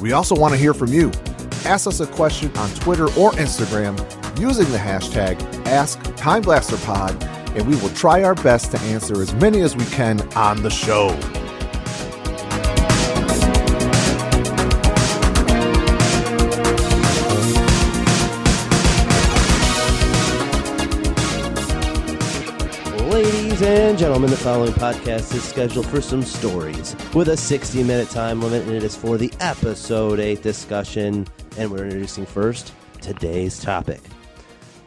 We also want to hear from you. Ask us a question on Twitter or Instagram using the hashtag AskTimeBlasterPod, and we will try our best to answer as many as we can on the show. Ladies and gentlemen, the following podcast is scheduled for some stories with a 60 minute time limit, and it is for the episode 8 discussion. And we're introducing first today's topic.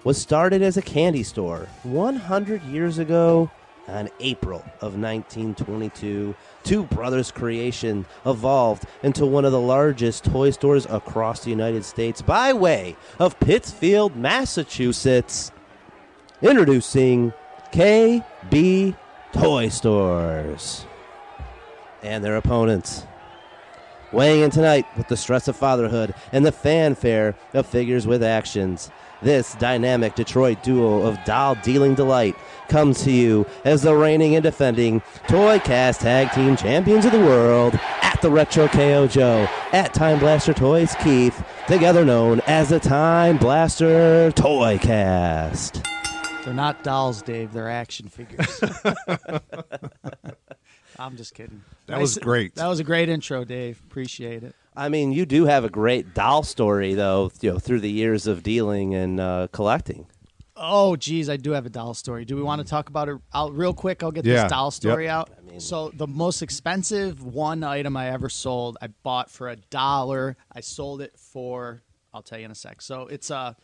Was started as a candy store 100 years ago on April of 1922. Two Brothers Creation evolved into one of the largest toy stores across the United States by way of Pittsfield, Massachusetts. Introducing KB Toy Stores and their opponents. Weighing in tonight with the stress of fatherhood and the fanfare of figures with actions. This dynamic Detroit duo of doll dealing delight comes to you as the reigning and defending Toy Cast Tag Team Champions of the World at the Retro KO Joe at Time Blaster Toys Keith, together known as the Time Blaster Toy Cast. They're not dolls, Dave. They're action figures. I'm just kidding. That was great. That was a great intro, Dave. Appreciate it. I mean, you do have a great doll story, though, you know, through the years of dealing and uh, collecting. Oh, geez, I do have a doll story. Do we want to talk about it out real quick? I'll get Yeah. this doll story Yep. out. so the most expensive one item I ever sold, I bought for a dollar. I sold it for I'll tell you in a sec. So it's a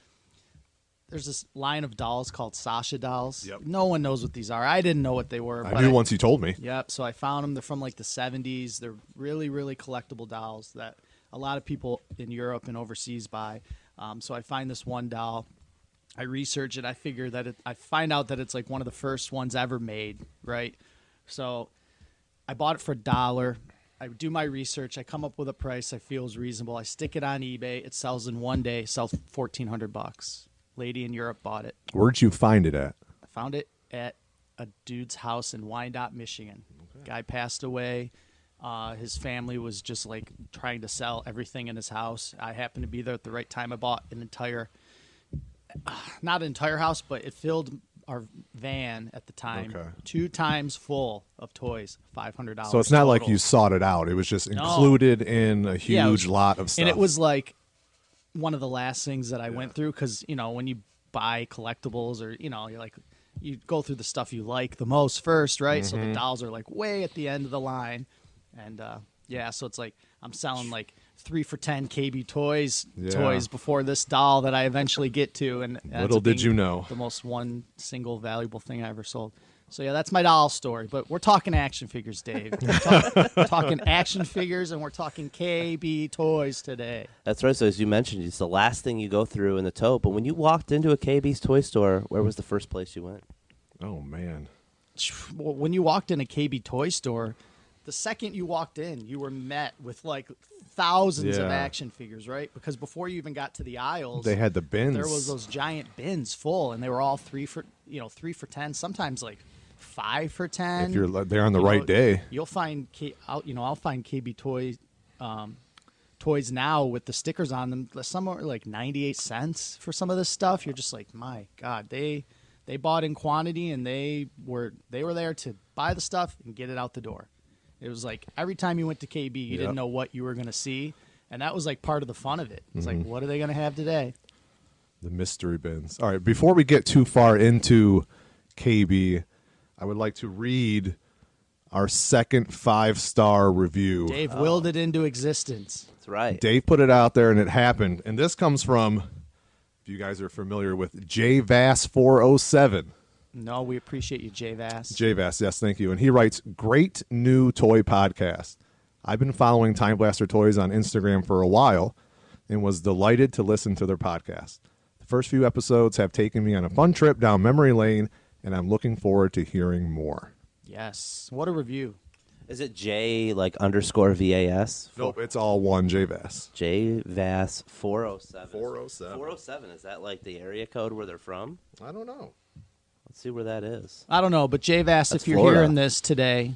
there's this line of dolls called Sasha dolls. Yep. No one knows what these are. I didn't know what they were. I but knew once you told me. Yep. So I found them. They're from like the 70s. They're really, really collectible dolls that a lot of people in Europe and overseas buy. Um, so I find this one doll. I research it. I figure that it, I find out that it's like one of the first ones ever made, right? So I bought it for a dollar. I do my research. I come up with a price I feel is reasonable. I stick it on eBay. It sells in one day. Sells fourteen hundred bucks. Lady in Europe bought it. Where'd you find it at? I found it at a dude's house in Wyandotte, Michigan. Guy passed away. Uh, his family was just like trying to sell everything in his house. I happened to be there at the right time. I bought an entire, not an entire house, but it filled our van at the time, Okay. two times full of toys, five hundred dollars. So it's not like you sought it out. It was just included in a huge Yeah, was- lot of stuff. And it was like one of the last things that I went through because you know when you buy collectibles or you know you're like you go through the stuff you like the most first, right? So Mm-hmm. the dolls are like way at the end of the line, and uh, yeah, so it's like I'm selling like three for ten KB toys Yeah. toys before this doll that I eventually get to, and Little did you know. the most one single valuable thing I ever sold. So yeah, that's my doll story. But we're talking action figures, Dave. We're talk- we're talking action figures, and we're talking KB toys today. That's right. So as you mentioned, it's the last thing you go through in the tote. But when you walked into a KB's toy store, where was the first place you went? oh man. Well, when you walked in a KB toy store, the second you walked in, you were met with like thousands of action figures, right? Because before you even got to the aisles, They had the bins. there was those giant bins full, and they were all three for you know three for ten, sometimes like five for ten. If you're there on the You right know, day. you'll find K, I'll, you know I'll find KB toys, um, toys now with the stickers on them. Some are like ninety eight cents for some of this stuff. You're just like, my God, they they bought in quantity and they were they were there to buy the stuff and get it out the door. It was like every time you went to KB, you Yep. didn't know what you were going to see, and that was like part of the fun of it. It's Mm-hmm. like, what are they going to have today? The mystery bins. All right, before we get too far into KB, I would like to read our second five star review. Dave willed it into existence. That's right. Dave put it out there and it happened. And this comes from, if you guys are familiar with JVAS407. No, we appreciate you, Jay Vass. JVAS, yes, thank you. And he writes, Great new toy podcast. I've been following Time Blaster Toys on Instagram for a while and was delighted to listen to their podcast. The first few episodes have taken me on a fun trip down memory lane, and I'm looking forward to hearing more. Yes. What a review. Is it J like underscore VAS? Nope, it's all one JVAS. J VAS 407. 407. 407. Is that like the area code where they're from? I don't know. Let's see where that is. I don't know, but JVAS, That's if you're Florida. hearing this today,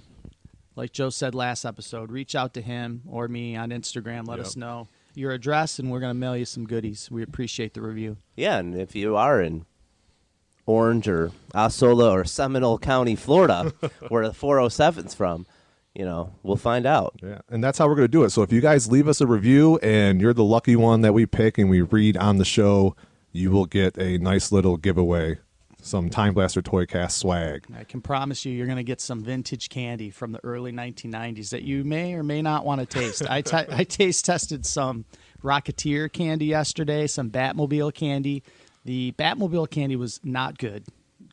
like Joe said last episode, reach out to him or me on Instagram. Let Yep. us know your address, and we're going to mail you some goodies. We appreciate the review. Yeah, and if you are in Orange or Osceola or Seminole County, Florida, where the 407's from, you know, we'll find out. Yeah, and that's how we're going to do it. So if you guys leave us a review and you're the lucky one that we pick and we read on the show, you will get a nice little giveaway, some Time Blaster Toy Cast swag. I can promise you, you're going to get some vintage candy from the early 1990s that you may or may not want to taste. I I taste tested some Rocketeer candy yesterday, some Batmobile candy. The Batmobile candy was not good,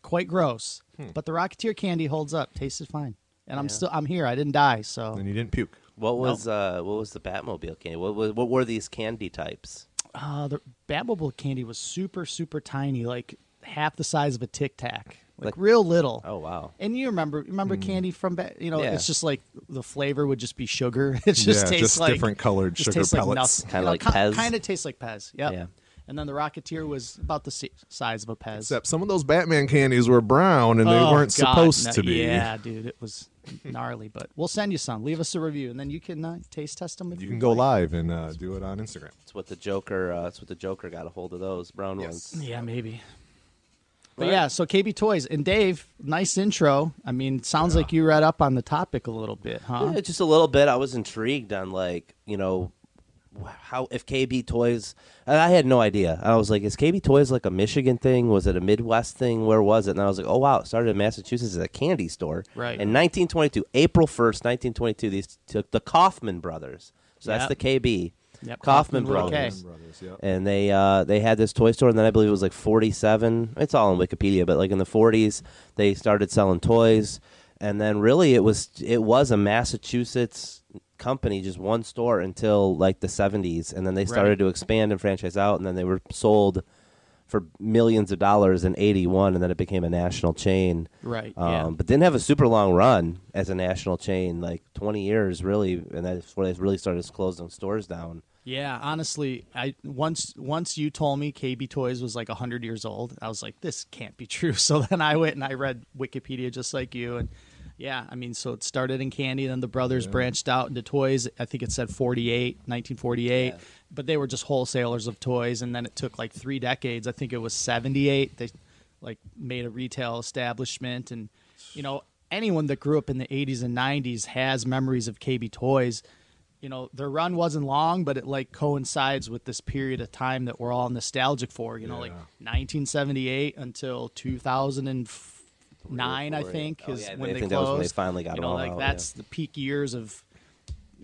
quite gross, but the Rocketeer candy holds up, tasted fine, and I'm still I'm here. I didn't die, so And you didn't puke. What was uh what was the Batmobile candy? What was what were these candy types? uh, the Batmobile candy was super super tiny, like half the size of a Tic Tac, like, Like- real little. Oh wow. And you remember remember candy from ba- you know Yeah. it's just like the flavor would just be sugar. It just Yeah, tastes just like different colored just sugar pellets. Like Kinda like Pez. Kind of tastes like Pez. Yep. Yeah. And then the Rocketeer was about the si- size of a Pez. Except some of those Batman candies were brown and they Oh, weren't God, supposed no- to be. Yeah, dude, it was gnarly. But we'll send you some. Leave us a review, and then you can uh, taste test them. If You you can go like. live and uh, do it on Instagram. That's what the Joker. Uh, that's what the Joker got a hold of those brown Yes. ones. Yeah, maybe. But yeah, so KB Toys and Dave, nice intro. I mean, sounds like you read up on the topic a little bit, huh? Yeah, just a little bit. I was intrigued on like you know wh- how if KB Toys. I had no idea. I was like, is KB Toys like a Michigan thing? Was it a Midwest thing? Where was it? And I was like, oh wow, it started in Massachusetts as a candy store. Right. In 1922, April 1st, 1922, these took the Kaufman brothers. So that's the KB. Yep, Kaufman, Kaufman brothers. Brothers, yep. and they uh, they had this toy store, and then I believe it was like 47. It's all on Wikipedia, but like in the 40s, they started selling toys, and then really it was it was a Massachusetts company, just one store until like the 70s, and then they started Right. to expand and franchise out, and then they were sold for millions of dollars in 81 and then it became a national chain Right, um, yeah. but didn't have a super long run as a national chain like 20 years really and that's where they really started closing stores down Yeah, honestly, I once once you told me KB Toys was like hundred years old, I was like, this can't be true. So then I went and I read Wikipedia just like you, and yeah, I mean, so it started in candy, then the brothers branched out into toys. I think it said 48, 1948, Yeah. but they were just wholesalers of toys, and then it took like three decades. I think it was 78. They like made a retail establishment, and you know, anyone that grew up in the 80s and 90s has memories of KB Toys you know their run wasn't long but it like coincides with this period of time that we're all nostalgic for you know like 1978 until 2009 i think yeah. Oh, is yeah, when I they think that was closed when they finally got you know all like out, that's the peak years of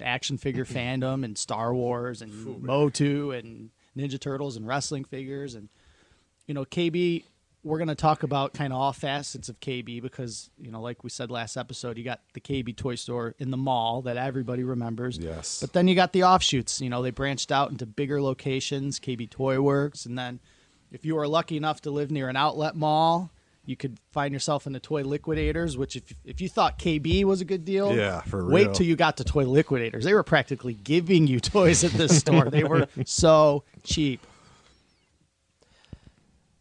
action figure fandom and star wars and motu and ninja turtles and wrestling figures and you know kb we're going to talk about kind of all facets of KB because, you know, like we said last episode, you got the KB toy store in the mall that everybody remembers. Yes. But then you got the offshoots. You know, they branched out into bigger locations, KB Toy Works. And then if you were lucky enough to live near an outlet mall, you could find yourself in the Toy Liquidators, which if, if you thought KB was a good deal, Yeah, for real. wait real. till you got to Toy Liquidators. They were practically giving you toys at this store. They were so cheap.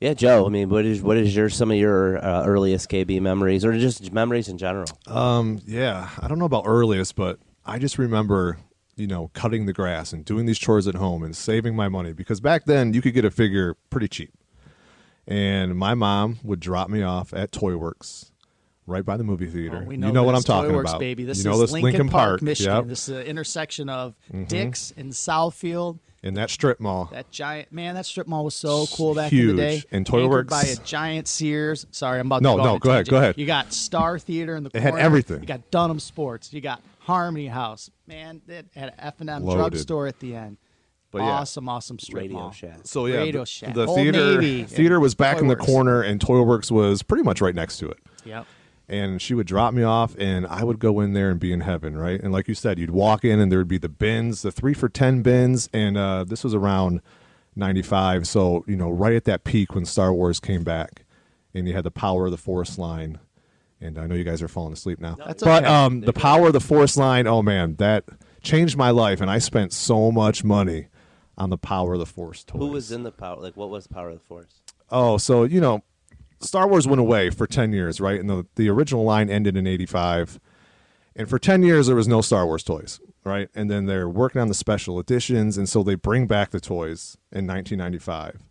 Yeah, Joe. I mean, what is what is your some of your uh, earliest KB memories, or just memories in general? Um, yeah, I don't know about earliest, but I just remember, you know, cutting the grass and doing these chores at home and saving my money because back then you could get a figure pretty cheap. And my mom would drop me off at Toy Works, right by the movie oh, theater. Oh, we you know what. I'm talking Toy Works, about, baby. This you know is this Lincoln, Park, Michigan. Yep. This is the intersection of mm-hmm. Dix and Southfield. in that strip mall. That giant man, that strip mall was so cool back Huge. in the day. And Toy Anchored Works- by a giant Sears. Sorry, I'm about No, to go no, go ahead, go ahead. You got Star Theater in the It had everything. You got Dunham Sports. You got Harmony House. Man, it had an F and M drugstore at the end. But yeah. awesome, awesome strip Radio mall. Shack. So yeah, Radio the, Shack. the Old theater Navy. theater was back Toy in the Works. corner, and Toy Works was pretty much right next to it. Yep. and she would drop me off, and I would go in there and be in heaven, right? And like you said, you'd walk in, and there would be the bins, the three for ten bins, and uh, this was around '95, so you know, right at that peak when Star Wars came back, and you had the Power of the Force line. And I know you guys are falling asleep now, That's but okay. um, the Power of the Force line, oh man, that changed my life, and I spent so much money on the Power of the Force toys. Who was in the power? Like, what was power of the force? Oh, so you know, Star Wars went away for ten years, right? And the the original line ended in '85, and for ten years there was no Star Wars toys, right? And then they're working on the special editions, and so they bring back the toys in 1995,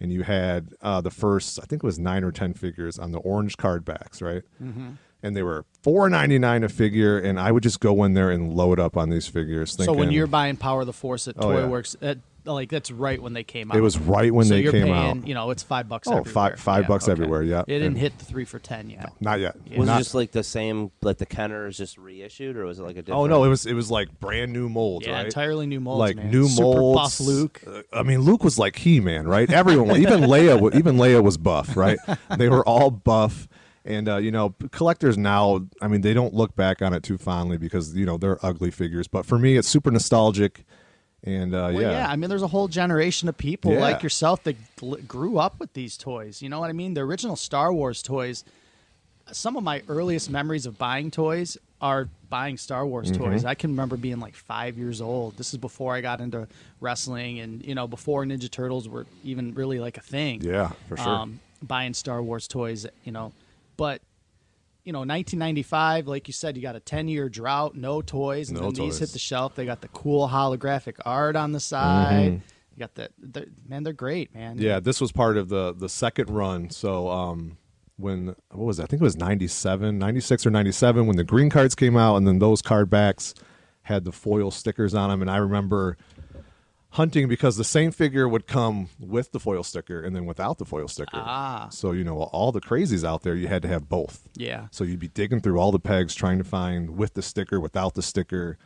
and you had uh, the first, I think it was nine or ten figures on the orange card backs, right? Mm-hmm. And they were four ninety nine a figure, and I would just go in there and load up on these figures. So when you're buying Power of the Force at Oh, yeah. Toy Works, at, like that's right when they came out. it was right when so they you're came paying, out. You know, it's five bucks. Oh, everywhere. five- five bucks everywhere, yeah. It didn't And- hit the three for ten yet. Not yet. Was Not- it just like the same, like the Kenners just reissued, or was it like a different? Oh no, it was it was like brand new molds, Yeah, right? entirely new molds, like man. new Super molds. buff Luke. Uh, I mean, Luke was like He Man, right? Everyone, even Leia, even Leia was buff, right? they were all buff, and uh, you know, collectors now. I mean, they don't look back on it too fondly because you know they're ugly figures. But for me, it's super nostalgic, and uh, Well, yeah, yeah. I mean, there's a whole generation of people Yeah. like yourself that gl- grew up with these toys. You know what I mean? The original Star Wars toys. Some of my earliest memories of buying toys are buying Star Wars Mm-hmm. toys. I can remember being like five years old. This is before I got into wrestling, and you know, before Ninja Turtles were even really like a thing. yeah, for sure. um, buying Star Wars toys, you know. But you know, 1995, like you said, you got a 10 year drought, no toys, and No then these hit the shelf. They got the cool holographic art on the side. You got the, they're- man, they're great, man. Mm-hmm. Yeah, this was part of the the second run. So um when what was it? I think it was 97, 96 or 97 when the green cards came out and then those card backs had the foil stickers on them and I remember hunting because the same figure would come with the foil sticker and then without the foil sticker. Ah. So you know all the crazies out there you had to have both. Yeah. So you'd be digging through all the pegs trying to find with the sticker, without the sticker.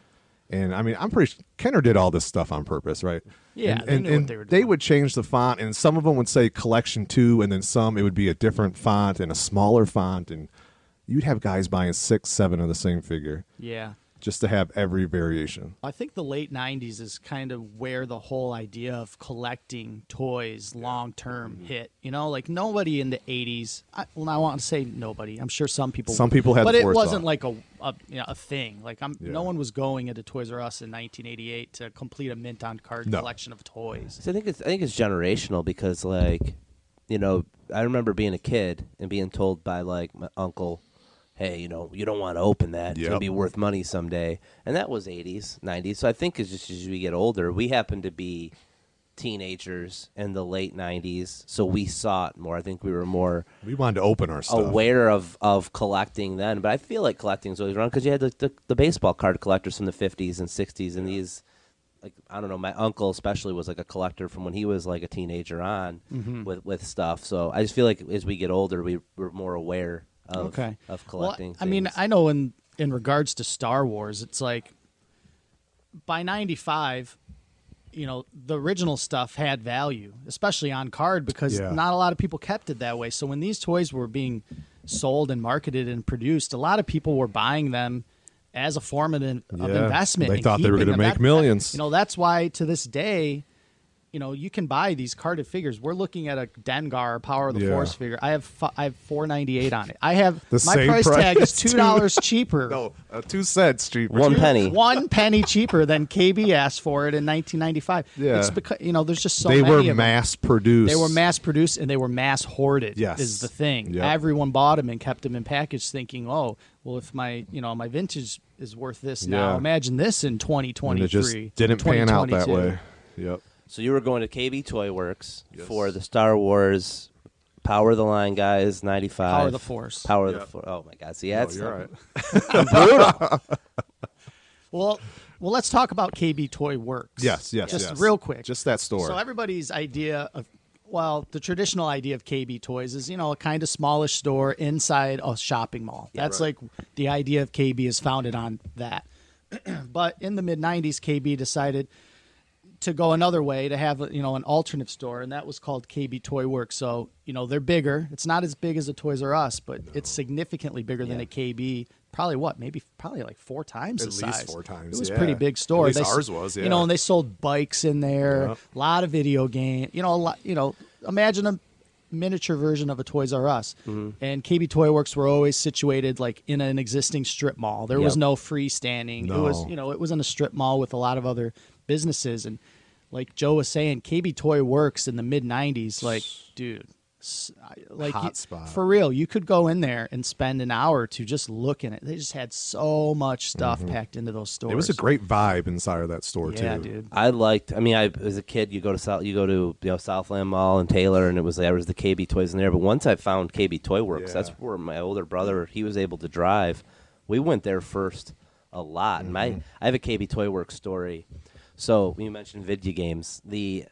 And I mean, I'm pretty sure Kenner did all this stuff on purpose, right? Yeah, and, they and, and they they would change the font, and some of them would say collection two, and then some it would be a different font and a smaller font, and you'd have guys buying six, seven of the same figure Yeah. Just to have every variation. I think the late 90s is kind of where the whole idea of collecting toys long term Mm-hmm. hit. You know, like nobody in the 80s, I, well, I want to say nobody. I'm sure some people Some people had But the it wasn't like a, a, you know, a thing. Like I'm Yeah. no one was going into Toys R Us in 1988 to complete a mint on card No. collection of toys. So I think it's I think it's generational because like, you know, I remember being a kid and being told by like my uncle, "Hey, you know, you don't want to open that. It's gonna be worth money someday." And that was '80s, '90s. So I think it's just as we get older, we happen to be teenagers in the late '90s, so we saw it more. I think we were more We wanted to open our stuff. aware of, of collecting then, but I feel like collecting's always around because you had the, the, the baseball card collectors from the 50s and 60s, and these, like, I don't know, my uncle especially was like a collector from when he was like a teenager on Mm-hmm. with, with stuff. So I just feel like as we get older, we, we're more aware of, okay. of Well, collecting. I mean. I know in in regards to Star Wars, it's like by 95 you know the original stuff had value especially on card because Yeah. not a lot of people kept it that way so when these toys were being sold and marketed and produced a lot of people were buying them as a form of, in- of Yeah. investment They thought they were gonna make That- millions. you know that's why to this day you know you can buy these carded figures we're looking at a dengar power of the Yeah. force figure i have fi- i have 498 on it i have The my same price, price, tag is two dollars cheaper no, uh, two cents cheaper. One penny. one penny cheaper than KB asked for it in 1995. Yeah. it's because you know there's just so they many were of them. mass produced. They were mass produced and they were mass hoarded. Yes. is the thing. Yep. Everyone bought them and kept them in package, thinking, "Oh, well, if my you know my vintage is worth this now, Yeah. imagine this in and 2023." it just didn't pan out that way. Yep. So you were going to KB Toy Works Yes. for the Star Wars Power of the Line guys, 95. Power of the Force. Power of Yeah. the Force. Oh, my God. See, that's you're the- right. Well, well, let's talk about KB Toy Works. Yes, yes, just yes. real quick. Just that store. So everybody's idea of well, the traditional idea of KB Toys is, you know, a kind of smallish store inside a shopping mall. That's right. like the idea of KB is founded on that. but in the mid 90s, KB decided to go another way to have you know an alternative store, and that was called KB Toy Works. So you know they're bigger. It's not as big as a Toys R Us, but it's significantly bigger than a KB. Probably what? Maybe probably like four times At the least size. four times, It was a yeah. pretty big store. At ours was, Yeah. You know, and they sold bikes in there. Yep. A lot of video game. You know, a lot. You know, imagine a miniature version of a Toys R Us. Mm-hmm. And KB Toy Works were always situated like in an existing strip mall. There was no freestanding. No. It was you know it was in a strip mall with a lot of other businesses and like Joe was saying, KB Toy Works in the mid '90s. Like, dude, like Hot you- spot. for real. You could go in there and spend an hour or two just looking at. It. They just had so much stuff packed into those stores. Mm-hmm. It was a great vibe inside of that store yeah, too. dude. I liked. I mean, I as a kid, you go to South, you go to you know Southland Mall and Taylor, and it was there was the KB toys in there. But once I found KB Toy Works, Yeah. that's where my older brother he was able to drive. We went there first a lot. And Mm-hmm. my I have a KB Toy Works story. So you mentioned video games. The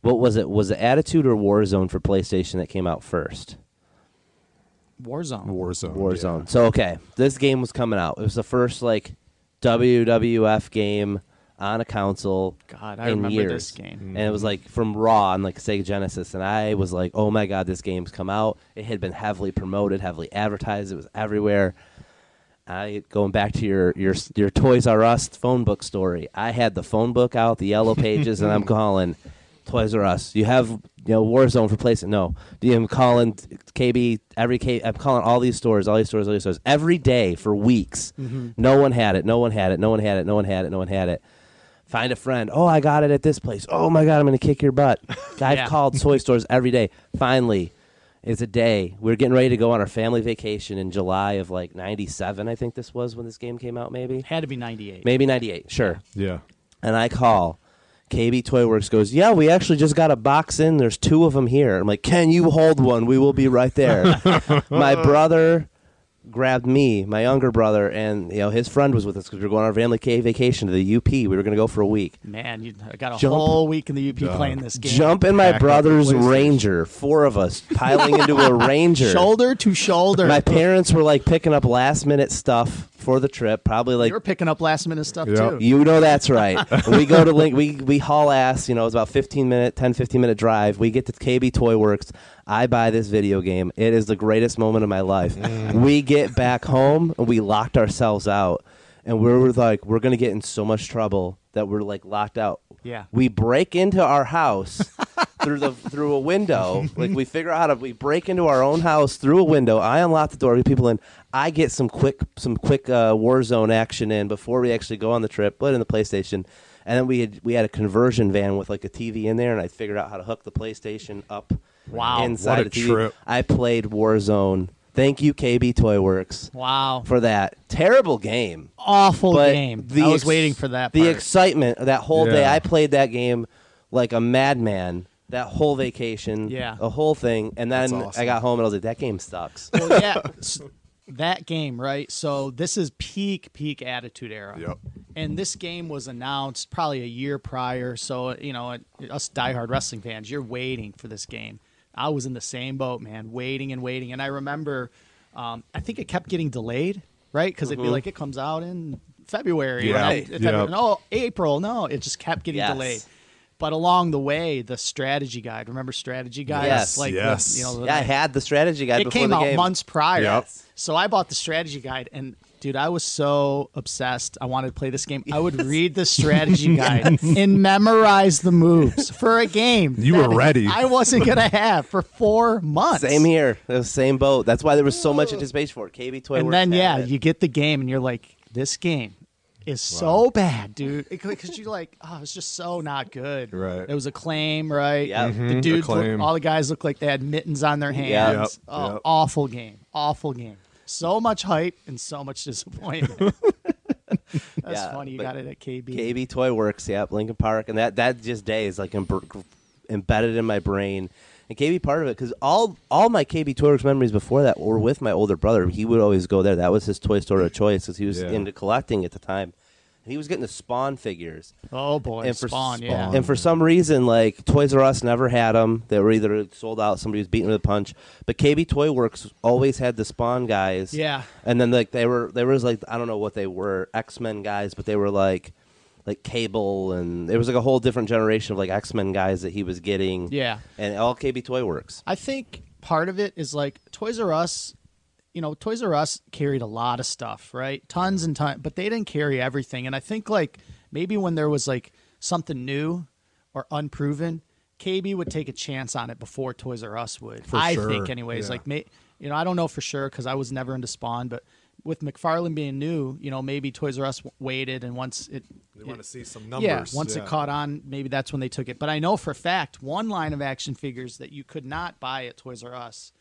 what was it? Was it Attitude or Warzone for PlayStation that came out first? Warzone. Warzone. Warzone. yeah. So okay, this game was coming out. It was the first like WWF game on a console. God, I in remember years. this game. Mm-hmm. and it was like from Raw on like Sega Genesis, and I was like, oh my god, this game's come out. It had been heavily promoted, heavily advertised. It was everywhere. I going back to your your your Toys R Us phone book story. I had the phone book out, the yellow pages, and I'm calling Toys R Us. You have you know Warzone for PlayStation? No. I'm calling KB every K. I'm calling all these stores, all these stores, all these stores every day for weeks. Mm-hmm. No one had it. No one had it. No one had it. No one had it. No one had it. Find a friend. Oh, I got it at this place. Oh my god, I'm gonna kick your butt. I've Yeah. called toy stores every day. Finally, it's a day. We are getting ready to go on our family vacation in July of like '97. I think this was when this game came out. Maybe, Had to be '98. maybe '98. Sure. Yeah. And I call. KB Toy Works goes, yeah, we actually just got a box in. There's two of them here. I'm like, can you hold one? We will be right there. my brother grabbed me, my younger brother, and you know his friend was with us because we were going on our family ca- vacation to the UP. We were going to go for a week. Man, you got a Jump. whole week in the UP Dog. playing this game. Jump in my Pack up the brother's PlayStation. Ranger. Four of us piling into a Ranger. shoulder to shoulder. My parents were like picking up last minute stuff for the trip. Probably like you were picking up last minute stuff Yep. too. You know that's right. we go to Link. We we haul ass. You know, it's about 15 minute, 10, 15 minute drive. We get to KB Toy Works. I buy this video game. It is the greatest moment of my life. We get back home and we locked ourselves out, and we were like, we're gonna get in so much trouble that we're like locked out. Yeah. We break into our house through the through a window. Like we figure out how to we break into our own house through a window. I unlock the door, we get people in. I get some quick some quick uh, Warzone action in before we actually go on the trip. Put in the PlayStation, and then we had we had a conversion van with like a TV in there, and I figured out how to hook the PlayStation up. Wow. inside What a the TV. trip. I played Warzone. Thank you, KB Toy Works, Wow. for that terrible game Awful but game. the I was ex- waiting for that. The part. excitement of that whole day. Yeah. I played that game like a madman. That whole vacation, Yeah. the whole thing, and then That's awesome. I got home and I was like, "That game sucks." well, yeah, s- that game, right? So this is peak peak Attitude Era. Yep. And this game was announced probably a year prior. So you know, us diehard wrestling fans, you're waiting for this game. I was in the same boat, man, waiting and waiting. And I remember, um, I think it kept getting delayed, right? Because it'd be like it comes out in February, Yeah. right? Yep. February. No, April. No, it just kept getting Yes. delayed. But along the way, the strategy guide. Remember strategy guide? Yes. Like the- Yes. you know, the- yeah, I had the strategy guide it before came the out game. months prior. Yep. So I bought the strategy guide and dude, I was so obsessed. I wanted to play this game. I would read the strategy guide and memorize the moves for a game. You were ready. I wasn't gonna have for four months. Same here, the same boat. That's why there was so much anticipation for it. KB Toy And then yeah, it. you get the game and you're like, this game is so bad, dude. Because you're like, oh, it's just so not good. Right. It was acclaim, right? Yep. The mm-hmm. dudes, look, all the guys look like they had mittens on their hands. Yep. Oh, Yep. awful game. Awful game. So much hype and so much disappointment. That's Yeah, funny. You got it at KB. KB Toy Works, yep, Lincoln Park, and that that just day is like emb- embedded in my brain. And KB part of it because all all my KB Toy Works memories before that were with my older brother. He would always go there. That was his toy store of choice because he was Yeah. into collecting at the time. He was getting the Spawn figures. Oh boy, and for Spawn. Yeah. And for some reason, like Toys R Us never had them. They were either sold out, somebody was beating with a punch. But KB Toy Works always had the Spawn guys. Yeah. And then like they were, there was like I don't know what they were, X Men guys, but they were like like Cable, and there was like a whole different generation of like X Men guys that he was getting. Yeah. and all KB Toy Works. I think part of it is like Toys R Us. You know, Toys R Us carried a lot of stuff, right? Tons and tons, but they didn't carry everything. And I think like maybe when there was like something new or unproven, KB would take a chance on it before Toys R Us would. For I sure, think, anyways. yeah. Like, may, you know, I don't know for sure because I was never into Spawn, but with McFarlane being new, you know, maybe Toys R Us waited, and once it, They want to see some numbers. yeah, numbers. once it caught on, maybe that's when they took it. But I know for a fact one line of action figures that you could not buy at Toys R Us,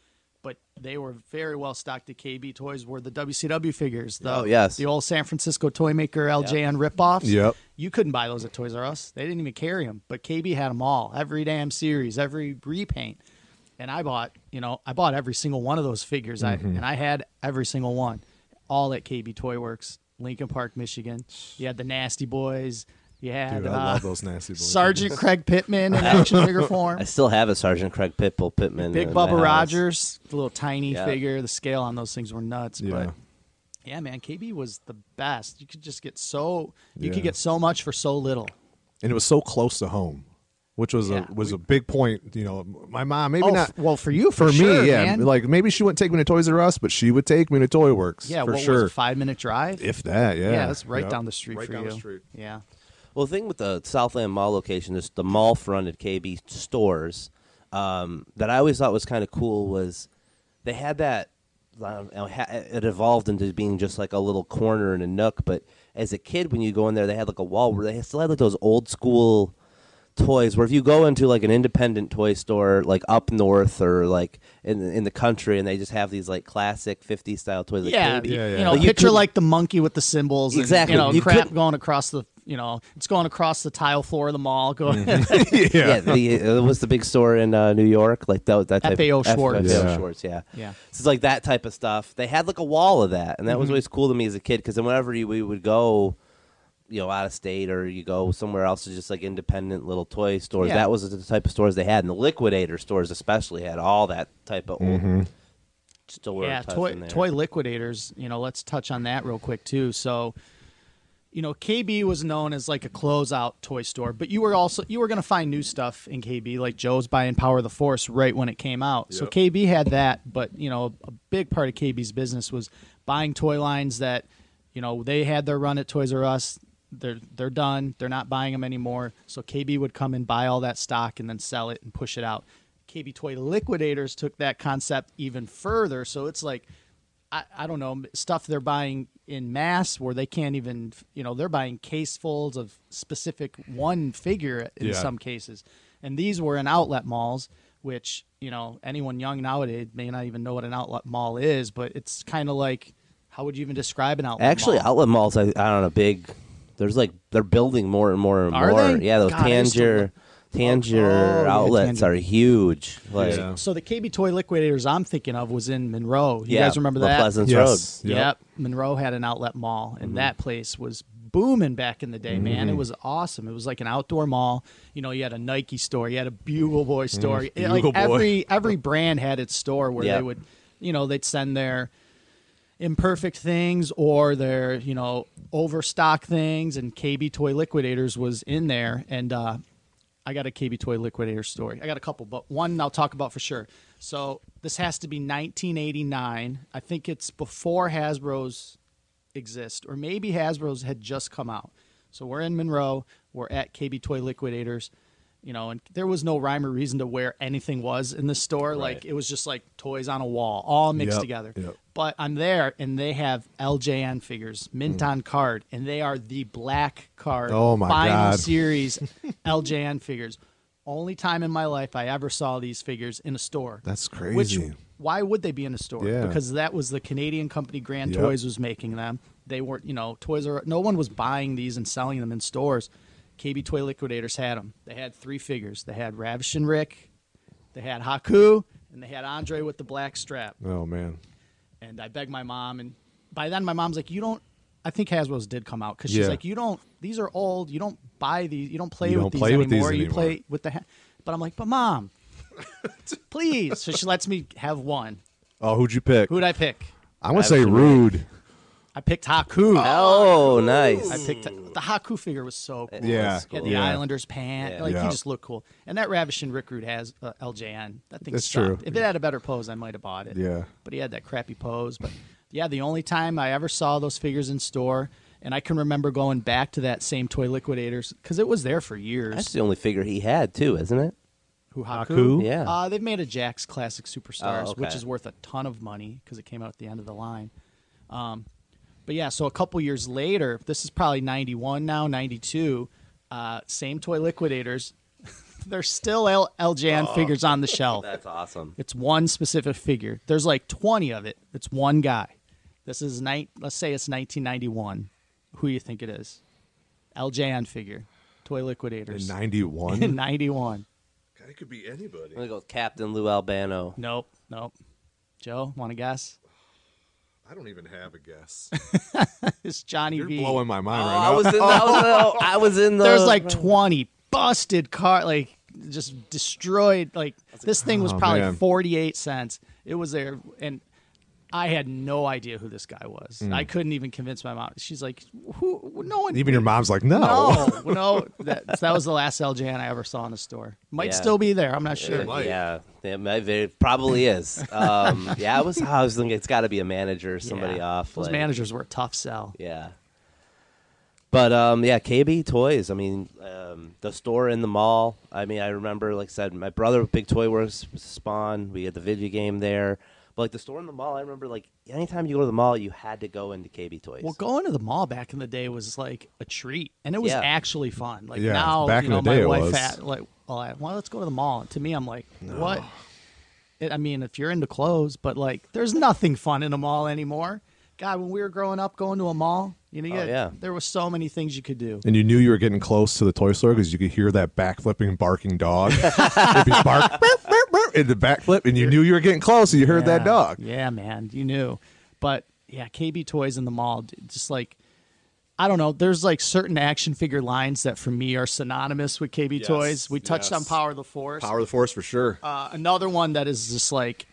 but they were very well stocked at KB Toys were the WCW figures. The, Oh, yes. the old San Francisco toy maker LJN ripoffs. Yep. You couldn't buy those at Toys R Us. They didn't even carry them, but KB had them all, every damn series, every repaint. And I bought, you know, I bought every single one of those figures. I Mm-hmm. and I had every single one, all at KB Toy Works, Lincoln Park, Michigan. You had the Nasty Boys. You had Dude, I uh, love those nasty boys. Sergeant Craig Pittman in action figure form. I still have a Sergeant Craig Pitbull Pittman. Big in my Bubba house. Rogers, the little tiny Yeah. figure. The scale on those things were nuts. Yeah. But yeah, man, KB was the best. You could just get so you Yeah. could get so much for so little. and it was so close to home, which was Yeah, a was we- a big point. You know, my mom maybe oh, not. f- well for you, for, for me, sure, yeah, man. like maybe she wouldn't take me to Toys R Us, but she would take me to Toy Works. yeah, for what sure. was it, five minute drive? if that, yeah, yeah, that's right Yep. down the street Right for down you. the street. Yeah, Well, the thing with the Southland Mall location is the mall fronted KB stores um, that I always thought was kind of cool was they had that. Ha- It evolved into being just like a little corner and a nook. But as a kid, when you go in there, they had like a wall where they still had like those old school toys. Where if you go into like an independent toy store, like up north or like in in the country, and they just have these like classic '50s style toys. Like yeah, KB. Yeah, yeah. You know, But you picture couldn't- like the monkey with the cymbals. and, Exactly. You know, You crap couldn't- going across the. You know, it's going across the tile floor of the mall. Going. Mm-hmm. yeah, the, it was the big store in uh, New York, like that. that type FAO of, F- Schwarz. FAO Yeah. Schwarz, yeah, Yeah. So it's like that type of stuff. They had like a wall of that, and that Mm-hmm. was always cool to me as a kid. Because then whenever you, we would go, you know, out of state or you go somewhere else, it's just like independent little toy stores. Yeah. That was the type of stores they had, and the liquidator stores especially had all that type of Mm-hmm. old store. yeah, toy in there. toy liquidators. You know, let's touch on that real quick too. So, you know, KB was known as like a closeout toy store, but you were also you were going to find new stuff in KB, like Joe's buying Power of the Force right when it came out. So KB had that, but you know, a big part of KB's business was buying toy lines that, you know, they had their run at Toys R Us. They're they're done. They're not buying them anymore. So KB would come and buy all that stock and then sell it and push it out. KB Toy Liquidators took that concept even further. So it's like I, I don't know stuff they're buying in mass where they can't even you know they're buying case folds of specific one figure in Yeah. some cases and these were in outlet malls which you know anyone young nowadays may not even know what an outlet mall is but it's kind of like how would you even describe an outlet Actually, mall? outlet malls, I, I don't know, big. There's like they're building more and more and Are more. they? Yeah, those God, I used to Tanger, look- Tanger Oh, yeah, outlets Tanger. are huge. Like, Yeah. so the KB Toy Liquidators I'm thinking of was in Monroe you yeah, guys remember La that Plaisance Yes. Road. Yep. Yep. Monroe had an outlet mall, and mm-hmm. that place was booming back in the day, man. It mm-hmm. was awesome. It was like an outdoor mall. You know, you had a Nike store, you had a Bugle Boy store. Mm-hmm. It- Bugle like Boy. every every brand had its store where Yeah. they would, you know, they'd send their imperfect things or their you know overstock things and kb toy liquidators was in there and uh i got a kb toy liquidator story. I got a couple but one i'll talk about for sure. So this has to be 1989 i think it's before hasbro's exist or maybe hasbro's had just come out. So we're in monroe. We're at kb toy liquidators you know and there was no rhyme or reason to where anything was in the store like it was just like toys on a wall all mixed Yep, together yep. but I'm there, and they have LJN figures, mint on card, and they are the black card Mm. Oh, my final God. series LJN figures. Only time in my life I ever saw these figures in a store. That's crazy. Which crazy. why would they be in a store? Yeah. Because that was the Canadian company Grand Yep. Toys was making them. They weren't, you know, Toys R. No one was buying these and selling them in stores. KB Toy Liquidators had them. They had three figures. They had Ravish and Rick, they had Haku, and they had Andre with the black strap Oh man. and I begged my mom, and by then my mom's like, "You don't." I think Hasbro's did come out because she's Yeah. like, "You don't. These are old. You don't buy these. You don't play You with don't these play with anymore. these you play with the." Ha-. But I'm like, "But mom, please." So she lets me have one. Oh, who'd you pick? Who'd I pick? I'm gonna say Ravishing Rude. I picked Haku. Oh, nice. I picked the Haku figure was so cool. Yeah, He had cool. the Yeah. Islanders pant. Yeah. Like Yeah. he just looked cool. And that Ravishing Rick Rickroot has uh, LJN. That thing That's sucked. true. If it had a better pose, I might have bought it. Yeah. But he had that crappy pose. But yeah, the only time I ever saw those figures in store, and I can remember going back to that same Toy Liquidators because it was there for years. That's the only figure he had too, isn't it? Who Haku? Yeah. Uh, they've made a Jakks Classic Superstars, Oh, okay. which is worth a ton of money because it came out at the end of the line. Um, but yeah, so a couple years later, this is probably 91 now, 92, uh, same Toy Liquidators. There's still L- LJN figures on the shelf. That's awesome. It's one specific figure. There's like 20 of it. It's one guy. This is night. Let's say it's 1991. Who do you think it is? LJN figure, Toy In Liquidators. 91? In 91. God, it could be anybody. I'm gonna go with Captain Lou Albano. Nope, nope. Joe, want to guess? I don't even have a guess. It's Johnny You're V. blowing my mind Oh, right I now. was in. I was, in- I was in the. There's like 20 busted car, like just destroyed. Like this thing was Oh, probably man. 48 cents. It was there, and I had no idea who this guy was. Hmm. I couldn't even convince my mom. She's like, "Who? No one." Even your mom's like, no. No, no. That, that was the last LJN I ever saw in a store. Might Yeah. still be there. I'm not sure. might. Yeah, it, might- it probably is. Um, yeah, I was. I was thinking it's got to be a manager, somebody Yeah. off. Those like- managers were a tough sell. Yeah. But um, yeah, KB Toys. I mean, um, the store in the mall. I mean, I remember, like I said, my brother, Big Toy Works, Spawn. We had the video game there. But like the store in the mall, I remember like anytime you go to the mall, you had to go into KB Toys. Well, going to the mall back in the day was like a treat, and it was Yeah. actually fun. Like Yeah, now, back you in know, the day my it wife was. had like, well, I, well, let's go to the mall. And to me, I'm like, what? It, I mean, if you're into clothes, but like, there's nothing fun in a mall anymore. God, when we were growing up, going to a mall, you know, you Oh, had- yeah. there was so many things you could do. And you knew you were getting close to the toy store because you could hear that backflipping, barking dog. It'd be bark, burp, burp, burp, in the backflip, and you knew you were getting close, and you heard that dog. Yeah, man, you knew. But yeah, KB Toys in the mall, just like I don't know. There's like certain action figure lines that for me are synonymous with KB Yes, Toys. We touched yes. on Power of the Force. Power of the Force for sure. Uh, another one that is just like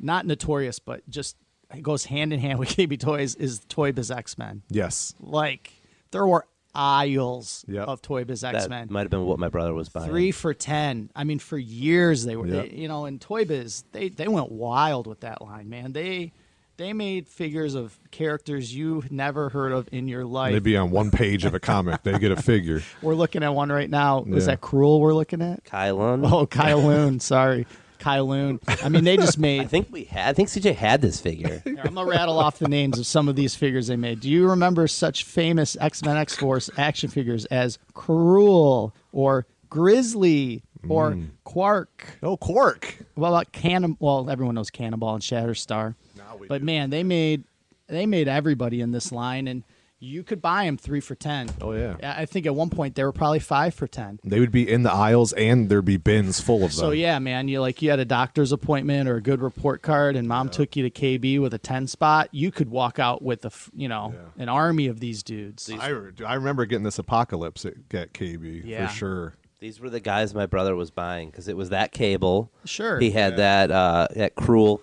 not notorious, but just it goes hand in hand with KB Toys is Toy Biz X Men. yes. Like there were aisles Yep. of Toy Biz X Men. might have been what my brother was buying. Three for ten. I mean, for years they were. Yep. They, you know, in Toy Biz, they they went wild with that line, man. They they made figures of characters you never heard of in your life. They'd be on one page of a comic. They get a figure. We're looking at one right now. Is that Krule? We're looking at. Kylun. Oh, Kyle Loon. Sorry, Kyle Loon. I mean, they just made. I think we had. I think CJ had this figure. Here, I'm gonna rattle off the names of some of these figures they made. Do you remember such famous X Men X Force action figures as Krule or Grizzly or mm. Quark? Oh, Quark. What uh, about Cannon? Well, everyone knows Cannonball and Shatterstar. We but do. man, they made they made everybody in this line, and you could buy them three for ten. Oh, yeah. I I think at one point they were probably five for ten. They would be in the aisles, and there'd be bins full of them. So yeah, man, you like you had a doctor's appointment or a good report card, and mom took you to KB with a ten spot. You could walk out with a you know Yeah. an army of these dudes. I, re- I remember getting this apocalypse at, at KB Yeah. for sure. These were the guys my brother was buying because it was that cable. Sure. He had that uh, that Krule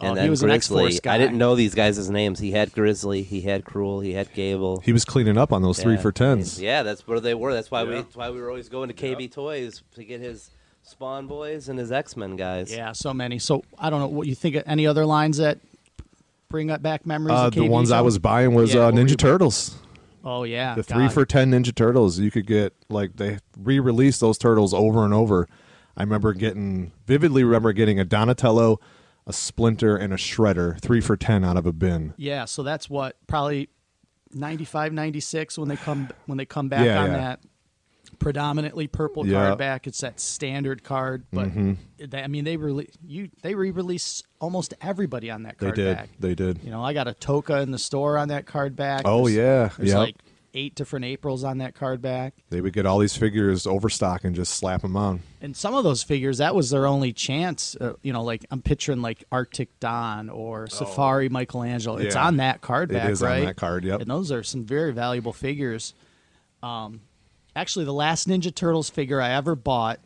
Kane. Oh, And he was an Grizzly. X-Force guy. I didn't know these guys' names. He had Grizzly. He had Krule. He had Cable. He was cleaning up on those three for tens. Yeah, that's where they were. That's why we. That's why we were always going to KB Toys to get his Spawn boys and his X Men guys. yeah, so many. So I don't know what you think. Of any other lines that bring up back memories? Uh, of the KB ones I was buying was Yeah, uh, what were Ninja buying? Turtles. Oh yeah, The three God. for ten Ninja Turtles. You could get like they re-released those turtles over and over. I remember getting vividly remember getting a Donatello, a Splinter, and a Shredder, three for ten out of a bin. Yeah, so that's what probably 95, 96 when they come when they come back Yeah, on yeah. that predominantly purple Yeah. card back. It's that standard card, but Mm-hmm. they, I mean they really you they re-release almost everybody on that They card did. back. They did. You know, I got a Tokka in the store on that card back. Oh There's- yeah, yeah. like eight different Aprils on that card back. they would get all these figures overstock and just slap them on. And some of those figures, that was their only chance. Uh, you know, like I'm picturing like Arctic Don or Safari Michelangelo. It's Oh. Yeah. on that card back, is on right? that card, yep. And those are some very valuable figures. Um, actually, the last Ninja Turtles figure I ever bought,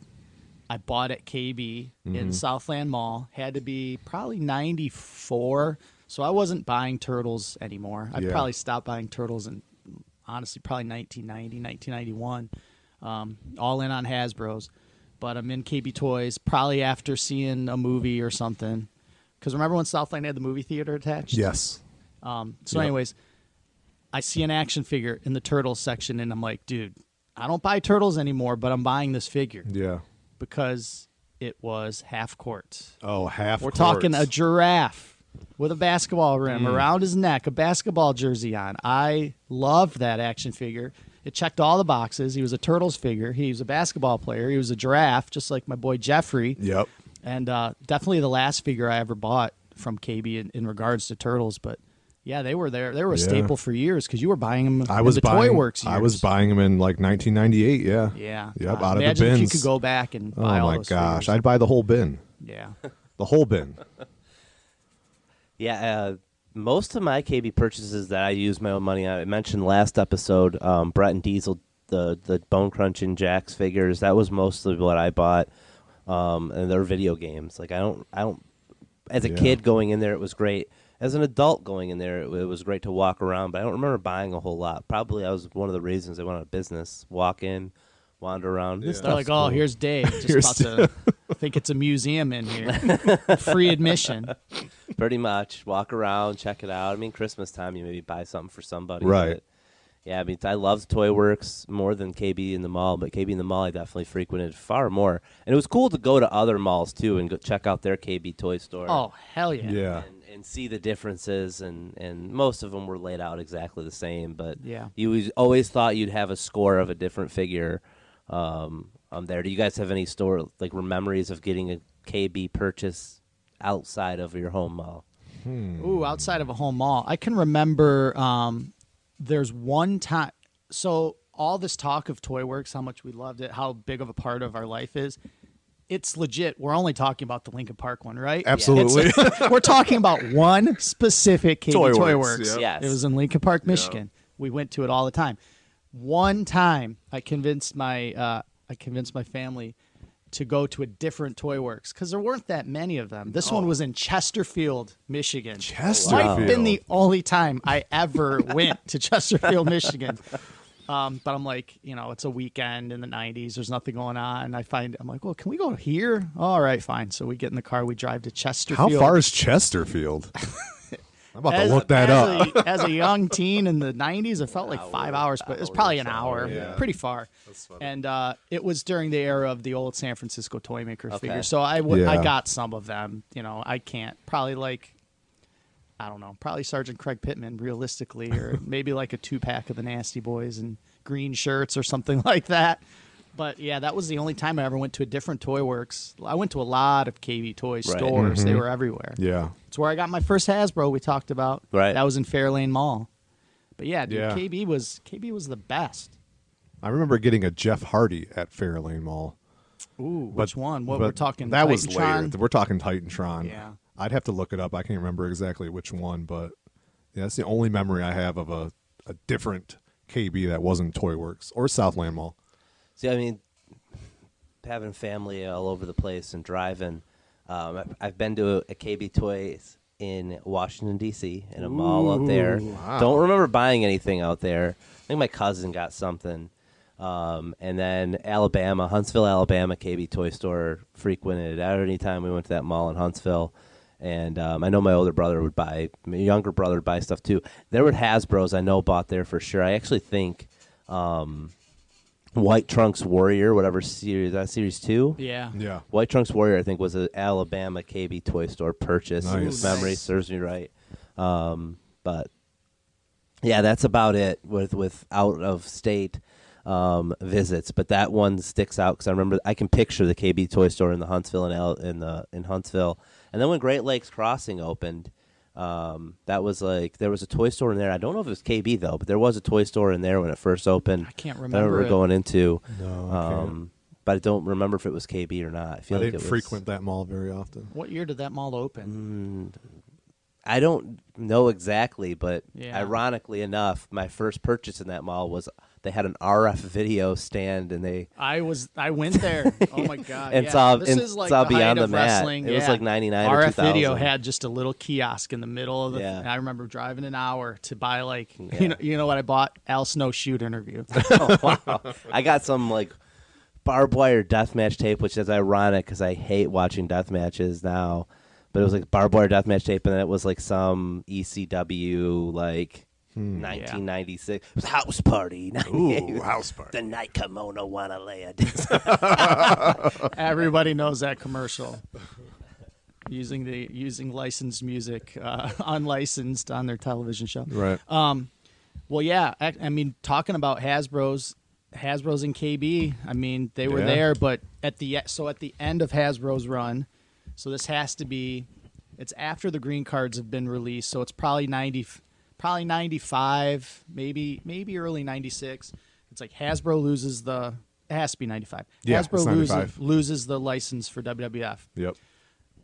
I bought at KB Mm-hmm. in Southland Mall. Had to be probably '94. So I wasn't buying turtles anymore. I Yeah. probably stopped buying turtles in honestly probably 1990, 1991. Um, all in on Hasbro's, but I'm in KB Toys probably after seeing a movie or something. Because remember when Southland had the movie theater attached? Yes. Um, so, Yep. anyways, I see an action figure in the turtles section, and I'm like, dude, I don't buy turtles anymore, but I'm buying this figure Yeah. because it was half court. Oh, half. We're talking a giraffe with a basketball rim Mm. around his neck, a basketball jersey on. I loved that action figure. It checked all the boxes. He was a turtles figure. He was a basketball player. He was a giraffe, just like my boy Jeffrey. Yep. And uh, definitely the last figure I ever bought from KB in, in regards to turtles. But yeah, they were there. They were a Yeah. staple for years because you were buying them. I was the buying. Toy Works. I was buying them in like 1998. Yeah. Yeah. Yep. Uh, out of the bins. if you could go back and oh buy all my gosh! figures. I'd buy the whole bin. Yeah. The whole bin. Yeah, uh, most of my KB purchases that I use my own money on. I mentioned last episode, um, Bret and Diesel, the the Bone Crunching Jakks figures. That was mostly what I bought, um, and they're video games. Like I don't, I don't. As a Yeah. kid going in there, it was great. As an adult going in there, it, it was great to walk around. But I don't remember buying a whole lot. Probably I was one of the reasons I went out of business. Walk in, wander around. This Yeah. They're stuff's like, oh, here's Dave. Just Here's about to think it's a museum in here. Free admission. pretty much walk around, check it out. I mean, Christmas time, you maybe buy something for somebody. Right. but, yeah, I mean, I loved Toy Works more than KB in the mall, but KB in the mall I definitely frequented far more, and it was cool to go to other malls too and go check out their KB toy store. Oh, hell yeah. Yeah. And, and see the differences, and, and most of them were laid out exactly the same. But Yeah. you always thought you'd have a score of a different figure um, um, there. Do you guys have any store like memories of getting a KB purchase outside of your home mall? Ooh, outside of a home mall. I can remember um, there's one time. So, all this talk of Toy Works, how much we loved it, how big of a part of our life is. It's legit. We're only talking about the Lincoln Park one, right? Absolutely. It's- we're talking about one specific KB Toy Toy, Works, Works. yep. Yes. It was in Lincoln Park, Michigan. We went to it all the time. One time, I convinced my uh, I convinced my family to go to a different Toy Works because there weren't that many of them. This one was in Chesterfield, Michigan. Chesterfield. Might have been the only time I ever went to Chesterfield, Michigan. Um, but I'm like, you know, it's a weekend in the 90s. There's nothing going on. I find I'm like, well, can we go here? All right, fine. So we get in the car. We drive to Chesterfield. How far is Chesterfield? I'm about as, to look that as up. A, as a young teen in the 90s, it felt like five hours, but it was probably an hour. yeah. Pretty far. And uh, it was during the era of the old San Francisco toy maker Okay. figures. So I w- I Yeah. got some of them. You know, I can't. Probably like, I don't know, probably Sergeant Craig Pittman, realistically, or maybe like a two pack of the Nasty Boys and green shirts or something like that. But yeah, that was the only time I ever went to a different Toy Works. I went to a lot of KB Toy Right. stores. They mm-hmm. were everywhere. Yeah. It's where I got my first Hasbro. We talked about. Right. That was in Fairlane Mall. But yeah, dude, Yeah. KB was KB was the best. I remember getting a Jeff Hardy at Fairlane Mall. Ooh, But- which one? What we're talking? That was Titantron? later. We're talking Titantron. Yeah. I'd have to look it up. I can't remember exactly which one, but yeah, that's the only memory I have of a, a different KB that wasn't Toy Works or Southland Mall. See, I mean, having family all over the place and driving. Um, I've- been to a, a KB Toys in Washington D.C. in a mall out there. wow. Don't remember buying anything out there. I think my cousin got something. Um, and then Alabama, Huntsville, Alabama, KB Toy Store frequented at any time we went to that mall in Huntsville. And um, I know my older brother would buy, my younger brother would buy stuff too. There were Hasbro's I know bought there for sure. I actually think um, White Trunks Warrior, whatever series that series two. Yeah. Yeah. White Trunks Warrior, I think, was an Alabama KB toy store purchase. Nice. If memory Nice. serves me right. Um, but yeah, that's about it with with out of state um, visits. But that one sticks out because I remember I can picture the KB toy store in the Huntsville in, Al- in the in Huntsville, and then when Great Lakes Crossing opened. Um, that was like there was a toy store in there. I don't know if it was KB though, but there was a toy store in there when it first opened. I can't that remember we were it. going into. No, I. Um, but I don't remember if it was KB or not. I I feel like didn't it was, frequent that mall very often. What year did that mall open? I don't know exactly, but Yeah. ironically enough, my first purchase in that mall was they had an RF video stand, and they I was I went there. Oh my god! And yeah. saw- this and is like saw the Beyond the Mat. wrestling. It was like 99 or RF Video 2000. had just a little kiosk in the middle of the. Yeah. I remember driving an hour to buy like Yeah. you know you know what I bought Al Snow shoot interview. Oh, wow! I got some like barbed wire death match tape, which is ironic because I hate watching death matches now. But it was like barbed wire death match tape, and then it was like some ECW like 1996 it was house party. Ooh, house party. The night kimono wanna lay a Everybody knows that commercial. Using the using licensed music, uh, unlicensed on their television show. Right. Um, well, yeah. I, I mean, talking about Hasbro's, Hasbro's and KB. I mean, they were Yeah. there, but at the so at the end of Hasbro's run, so this has to be, it's after the green cards have been released, so it's probably ninety, probably ninety five, maybe maybe early ninety six. It's like Hasbro loses the. It has to be ninety five. Yeah, Hasbro it's loses 95. loses the license for WWF Yep.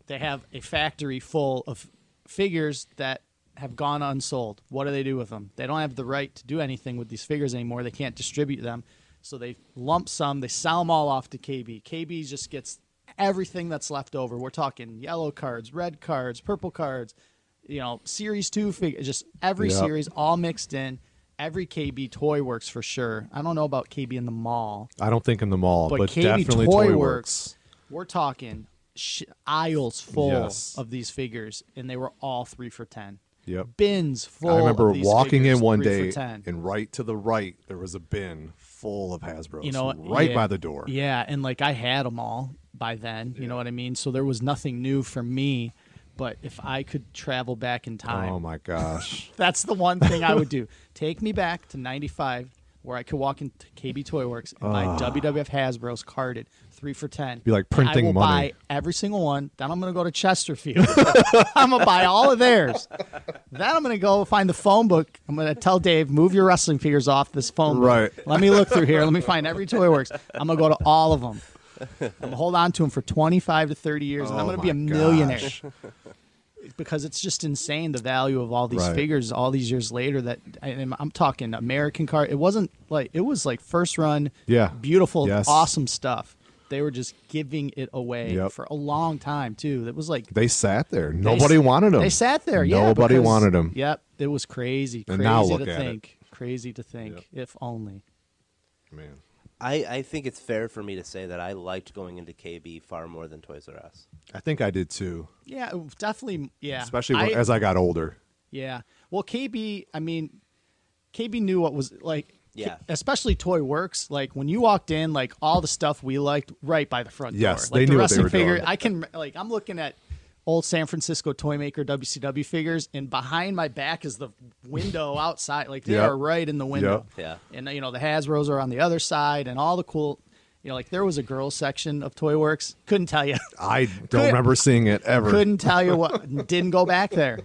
they have a factory full of figures that have gone unsold. What do they do with them? They don't have the right to do anything with these figures anymore. They can't distribute them. So they lump some, they sell them all off to KB. KB just gets everything that's left over. We're talking yellow cards, red cards, purple cards, you know, series 2 figures, just every Yep. series all mixed in. Every KB toy works for sure. I don't know about KB in the mall. I don't think in the mall, But but, KB definitely Toy Toy Works. We're talking sh- aisles full Yes. of these figures, and they were all three for ten. Yep. Bins full. I remember walking figures, in one day, and right to the right there was a bin full of Hasbro's. you know, right yeah, by the door. Yeah, and like I had them all by then. You know what I mean? So there was nothing new for me. But if I could travel back in time, Oh my gosh. That's the one thing I would do. Take me back to '95, where I could walk into KB Toy Works and buy ah. WWF Hasbro's carded three for ten. Be like printing I will money. buy every single one. Then I'm gonna go to Chesterfield. I'm gonna buy all of theirs. Then I'm gonna go find the phone book. I'm gonna tell Dave, move your wrestling figures off this phone book. Right. Let me look through here. Let me find every Toy Works. I'm gonna go to all of them. I'm gonna hold on to them for 25 to 30 years, and I'm Oh gonna be a millionaire gosh. because it's just insane the value of all these Right. figures all these years later that I'm talking American car it wasn't like it was like first run Yeah. beautiful Yes. awesome stuff they were just giving it away Yep. for a long time too it was like They sat there. Nobody s- wanted them. they sat there yeah Nobody because- wanted them. yep it was crazy And crazy to at it. crazy to think if only Man. I, I think it's fair for me to say that I liked going into KB far more than Toys R Us. I think I did too. yeah definitely yeah Especially I- as I got older. Yeah. Well, KB, I mean, KB knew what was like. Yeah. Especially Toy Works. Like when you walked in, like all the stuff we liked right by the front Yes, door. they Like knew the what they wrestling were figure. doing. I can like I'm looking at old San Francisco toy maker WCW figures, and behind my back is the window outside. Like they Yep. are right in the window. Yep. And you know the Hasbro's are on the other side, and all the cool. You know, like there was a girls section of Toy Works. Couldn't tell you. I don't remember seeing it ever. Couldn't tell you what. Didn't go back there.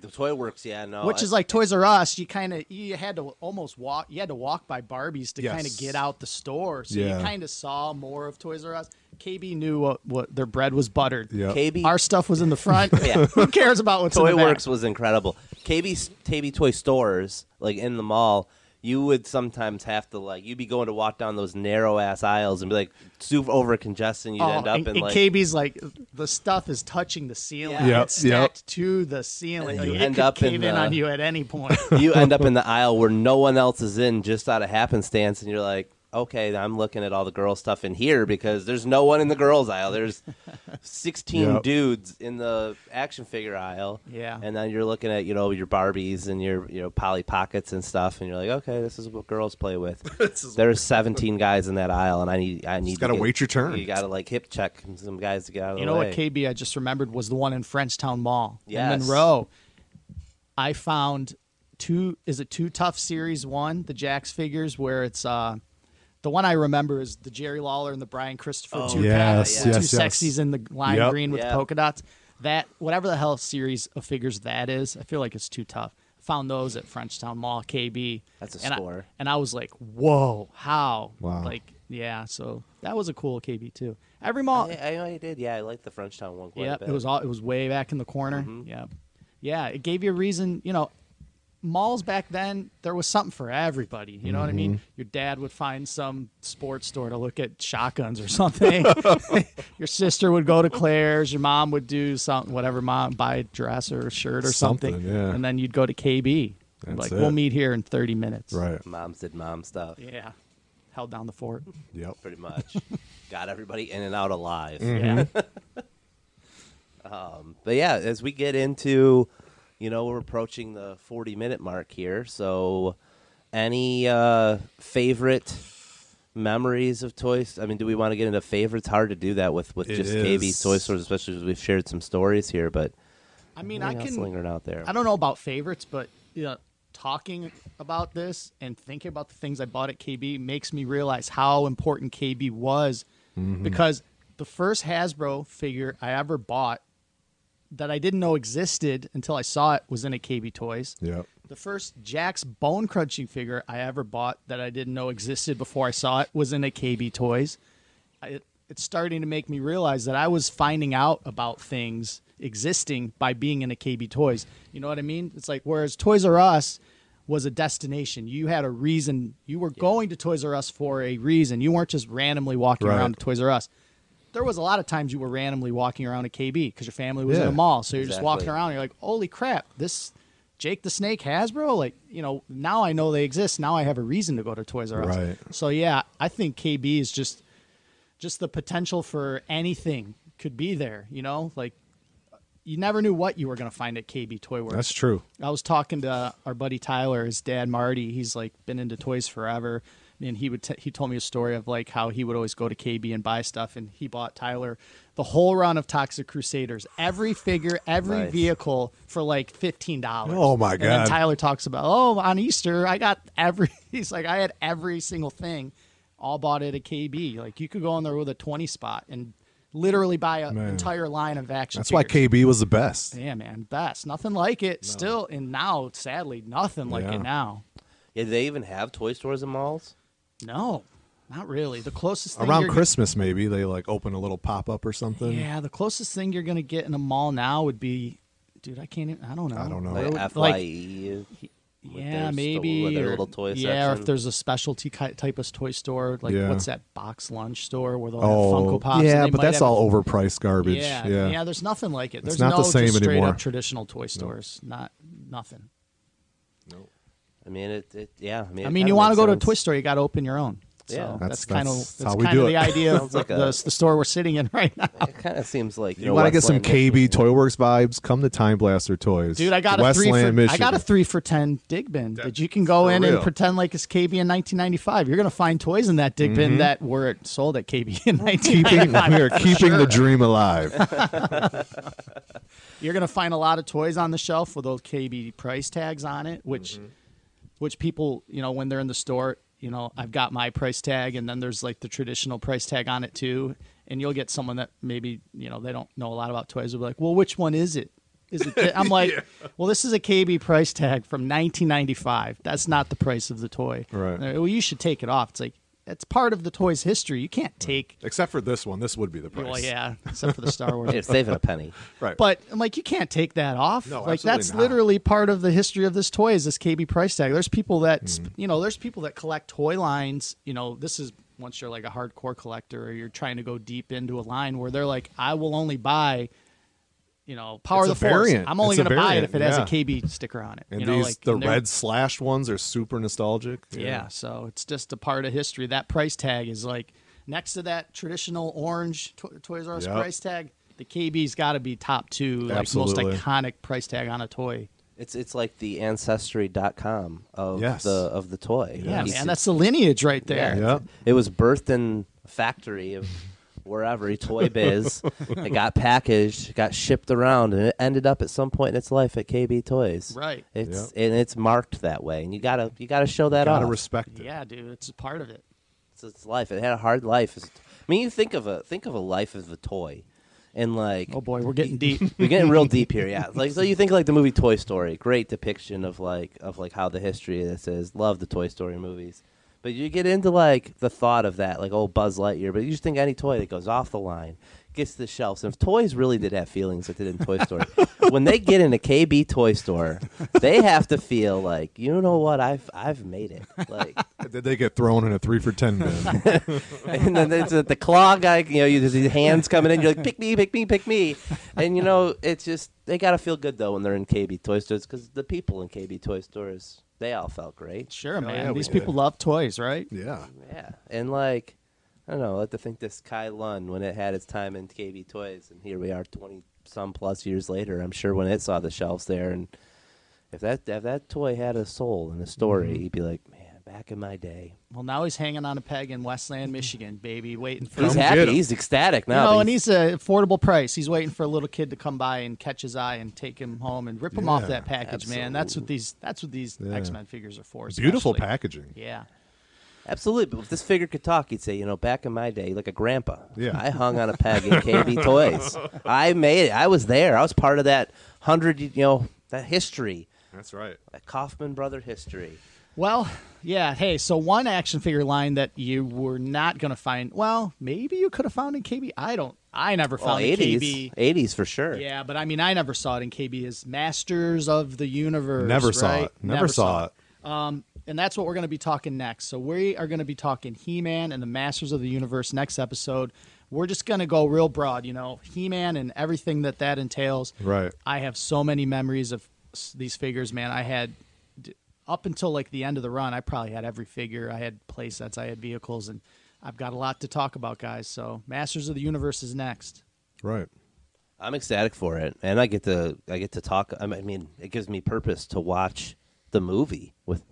The Toy Works, yeah, no. Which I- is like Toys R Us. You kind of you had to almost walk. You had to walk by Barbies to Yes. kind of get out the store. So Yeah. you kind of saw more of Toys R Us. KB knew what, what their bread was buttered. Yep. KB Our stuff was in the front. Yeah. Who cares about what's in Toy the back? Works was incredible. KB KB toy stores, like in the mall, you would sometimes have to like you'd be going to walk down those narrow ass aisles and be like super over congestion. You'd Oh, end up and, in and like KB's like the stuff is touching the ceiling. Yeah. Yep, It's stacked yep. to the ceiling. And Like, you it end could up in cave in the- on you at any point. you end up in the aisle where no one else is in, just out of happenstance, and you're like, okay, I'm looking at all the girl stuff in here because there's no one in the girls aisle. There's 16 Yep. dudes in the action figure aisle. Yeah. and then you're looking at you know your Barbies and your you know Polly Pockets and stuff, and you're like, okay, this is what girls play with. There's 17 guys in that aisle, and I need I need Just gotta to get- wait your turn. You gotta like hip check some guys to get out of You the know way. what KB I just remembered was the one in Frenchtown Mall Yes. in Monroe. I found two is it two tough series one, the Jakks figures where it's uh the one I remember is the Jerry Lawler and the Brian Christopher Oh, two yes, pack, yes, two yes. sexies in the lime Yep. green with Yeah. the polka dots. That whatever the hell series of figures that is, I feel like it's too tough. Found those at Frenchtown Mall, KB. That's a and I- score. and I was like, "Whoa, how?" Wow. Like, yeah. So that was a cool KB too. Every mall, I, I, I did, yeah. I like the Frenchtown one quite yeah, a bit. it was all it was way back in the corner. Mhm. Yeah, yeah. It gave you a reason. You know, malls back then, there was something for everybody. You know what I mean? Mm-hmm. Your dad would find some sports store to look at shotguns or something. your sister would go to Claire's. Your mom would do something, whatever mom buy a dress or a shirt or something. Something, yeah. And then you'd go to KB. That's like it. we'll meet here in 30 minutes. Right. Moms did mom stuff. Yeah. Held down the fort. Yep. Pretty much. Got everybody in and out alive. Mm-hmm. Yeah. But yeah, as we get into, you know, we're approaching the 40 minute mark here. So, any uh, favorite memories of toys? I mean, do we want to get into favorites? Hard to do that with, with It just is. KB toy stores, especially as we've shared some stories here. But I mean, I anything else can. lingering out there. I don't know about favorites, but you know, talking about this and thinking about the things I bought at KB makes me realize how important KB was because the first Hasbro figure I ever bought that I didn't know existed until I saw it was in a KB Toys. Yep. The first Jakks bone crunching figure I ever bought that I didn't know existed before I saw it was in a KB Toys. I, it, it's starting to make me realize that I was finding out about things existing by being in a KB Toys. You know what I mean? It's like whereas Toys R Us was a destination. You had a reason. You were going to Toys R Us for a reason. You weren't just randomly walking Right. around to Toys R Us. There was a lot of times you were randomly walking around a KB because your family was in Yeah. a mall. So you're just walking around and you're like, holy crap, this Jake the Snake Hasbro? Like, you know, now I know they exist. Now I have a reason to go to Toys R Us. Right. So yeah, I think KB is just just the potential for anything could be there, you know? Like you never knew what you were going to find at KB Toy Works. That's true. I was talking to our buddy Tyler, his dad Marty. He's like been into toys forever, and he would t- he told me a story of like how he would always go to KB and buy stuff, and he bought Tyler the whole run of Toxic Crusaders, every figure, every Nice. vehicle for like fifteen dollars. Oh, my And then God. Tyler talks about oh on Easter I got every. He's like I had every single thing, all bought at a KB. Like you could go in there with a twenty spot and literally buy an entire line of action. That's why. KB was the best. Yeah, man, best. Nothing like it. Still, and now, sadly, nothing like Yeah. it now. Yeah, do they even have toy stores in malls? No, not really. The closest thing Around you're- Christmas, maybe they like open a little pop up or something. Yeah, the closest thing you're gonna get in a mall now would be, dude. I can't. Even, I don't know. I don't know. Like FYE? like, yeah, maybe. with their or- little toy yeah, or if there's a specialty type of toy store, like Yeah. what's that box lunch store where they'll Oh, have Funko Pops? and yeah, they but that's have all overpriced garbage. Yeah, Yeah, yeah, There's nothing like it. There's not no the same just straight anymore. up traditional toy stores. Not nothing. I mean, it, it yeah. I mean, I mean, you want to makes go to a sense. toy store, you got to open your own. So Yeah. that's, That's- kind of that's that's how we kind do of it. the idea of like the, a- the store we're sitting in right now. It kind of seems like you, You know, want to get some Westland, KB Michigan. Toy Works vibes? Come to Time Blaster Toys, Dude, I got a three for Michigan. I got a three for ten dig bin that you can go in real. and pretend like it's KB in 1995. You're gonna find toys in that dig bin that were sold at KB in Mm-hmm. keeping 1995. we are keeping the dream alive. You're gonna find a lot of toys on the shelf with those KB price tags on it, which Mm-hmm. Which people, you know, when they're in the store, you know, I've got my price tag and then there's like the traditional price tag on it too. And you'll get someone that maybe, you know, they don't know a lot about toys will be like, Well, which one is it? Is it thi-" I'm like, Well, this is a KB price tag from nineteen ninety five. That's not the price of the toy. Right. They're, Well, you should take it off. It's like it's part of the toy's history. You can't take Except for this one, this would be the price. well, yeah, except for the Star Wars. It's saving a penny. right. But I'm like, you can't take that off. No, like that's not. literally part of the history of this toy is this KB price tag. There's people that Mm-hmm. you know, there's people that collect toy lines. You know, this is once you're like a hardcore collector or you're trying to go deep into a line where they're like, I will only buy, you know, Power It's the a Force. variant. I'm only going to buy it if it has a. KB sticker on it. and you know, these like the and red slashed ones are super nostalgic. yeah. so it's just a part of history. That price tag is like next to that traditional orange to- Toys R Us Yep. price tag. The KB's got to be top two, like Absolutely. most iconic price tag on a toy. It's it's like the ancestry.com of Yes. the of the toy. Yeah, It's- man, that's the lineage right there. Yeah. Yeah. It was birthed in a factory of wherever, Toy Biz. it got packaged, got shipped around, and it ended up at some point in its life at KB Toys. Right. It's and it's marked that way, and you gotta you gotta show that Gotta off. respect it. Yeah, dude, it's a part of it. it's its life. It had a hard life. It's- I mean, you think of a think of a life as a toy, and like Oh boy, we're getting deep. we're getting real deep here, yeah. Like so, you think like the movie Toy Story, great depiction of like of like how the history of this is. Love the Toy Story movies, but you get into like the thought of that, like oh Buzz Lightyear, but you just think any toy that goes off the line, gets to the shelves, and if toys really did have feelings like they did in Toy Story, when they get in a KB toy store, they have to feel like, you know what, I've I've made it. Like, Did they get thrown in a three for ten bin? and then there's the, the claw guy. You know, you, there's these hands coming in. You're like, pick me, pick me, pick me. And you know, it's just they gotta feel good though when they're in KB toy stores because the people in KB toy stores they all felt great. Sure, man. yeah, we These did. people love toys, right? yeah. Yeah, and like I don't know, I like to think this Kylun when it had its time in KB Toys, and here we are, twenty some plus years later. I'm sure when it saw the shelves there, and if that if that toy had a soul and a story, Mm-hmm. he'd be like, man, back in my day. Well, now he's hanging on a peg in Westland, Michigan, baby, waiting for He's Come happy. him. He's ecstatic You now. know, but and he's- he's an affordable price. He's waiting for a little kid to come by and catch his eye and take him home and rip him off that package, man. That's what these that's what these Yeah. X Men figures are for. Beautiful packaging. Yeah. Absolutely, but if this figure could talk, he'd say, you know, back in my day, like a grandpa, Yeah. I hung on a peg in KB Toys. I made it. I was there. I was part of that hundred, you know, that history, That's right. that Kaufman brother history. Well, yeah. Hey, so one action figure line that you were not going to find. Well, maybe you could have found in KB. I don't. I never found in eighties, KB. eighties for sure. Yeah, but I mean, I never saw it in KB. Is Masters of the Universe. Never saw it. Never, saw, it. Um, and that's what we're going to be talking next. So we are going to be talking He-Man and the Masters of the Universe next episode. We're just going to go real broad, you know, He-Man and everything that that entails. Right. I have so many memories of these figures, man. I had d- up until like the end of the run, I probably had every figure. I had play sets, I had vehicles, and I've got a lot to talk about, guys. So Masters of the Universe is next. Right. I'm ecstatic for it, and I get to I get to talk. I mean, it gives me purpose to watch the movie with.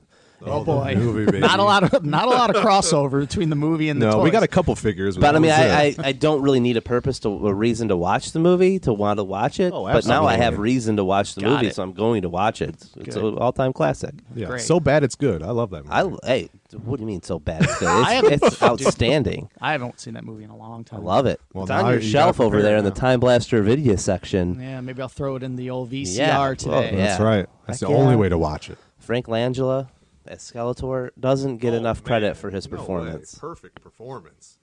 Oh, oh the boy, movie, not a lot of not a lot of crossover between the movie and the No, we got a couple figures. But I mean, I. I, I don't really need a purpose to a reason to watch the movie to want to watch it. Oh, but now I have reason to watch the Got movie, it. so I'm going to watch it. It's, it's Good. an all time classic. yeah, great. so bad it's good. I love that movie. I hey, what do you mean so bad? It's, good? It's, it's outstanding. I haven't seen that movie in a long time. I love it. Well, it's on your you shelf over prepare there in the now. Time Blaster video section. Yeah, maybe I'll throw it in the old VCR Yeah, today. well, That's yeah. right. That's Heck the only yeah. way to watch it. Frank Langella as Skeletor doesn't get Oh, enough credit man. for his No way. performance. Perfect performance.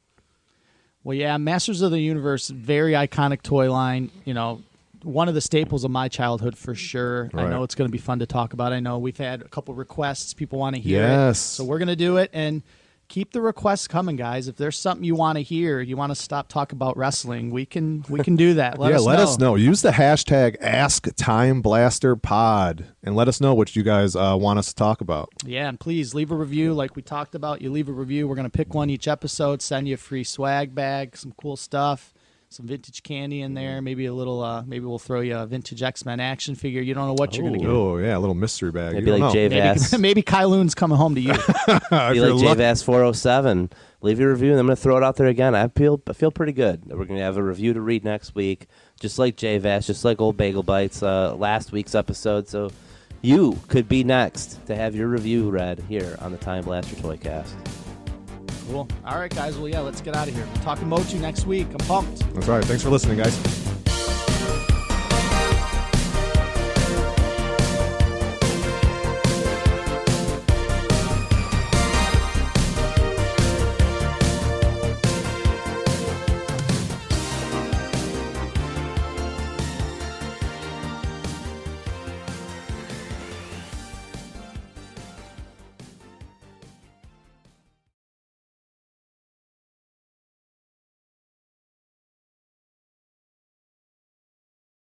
Well, yeah, Masters of the Universe, very iconic toy line. You know, one of the staples of my childhood for sure. I know it's going to be fun to talk about. I know we've had a couple requests. People want to hear it. Yes. So we're going to do it and keep the requests coming, guys. If there's something you want to hear, you want to stop talk about wrestling, we can we can do that. Let yeah, us let know. us know. Use the hashtag Ask Time Blaster Pod and let us know what you guys uh, want us to talk about. Yeah, and please leave a review like we talked about. You leave a review, we're going to pick one each episode, send you a free swag bag, some cool stuff, some vintage candy in there, maybe a little uh maybe we'll throw you a vintage X-Men action figure. You don't know what you're going to get. Oh yeah, a little mystery bag. It'd You be like know. Jay Maybe, Vass. maybe Kylun's coming home to you. If be you're like lucky- JVAS 407. Leave your review, and I'm going to throw it out there again. I feel I feel pretty good. We're going to have a review to read next week, just like JVAS, just like Old Bagel Bites, uh, last week's episode. So you could be next to have your review read here on the Time Blaster Toycast. Cool. All right, guys. Well, yeah, let's get out of here. We're talking Motu next week. I'm pumped. That's right. Thanks for listening, guys.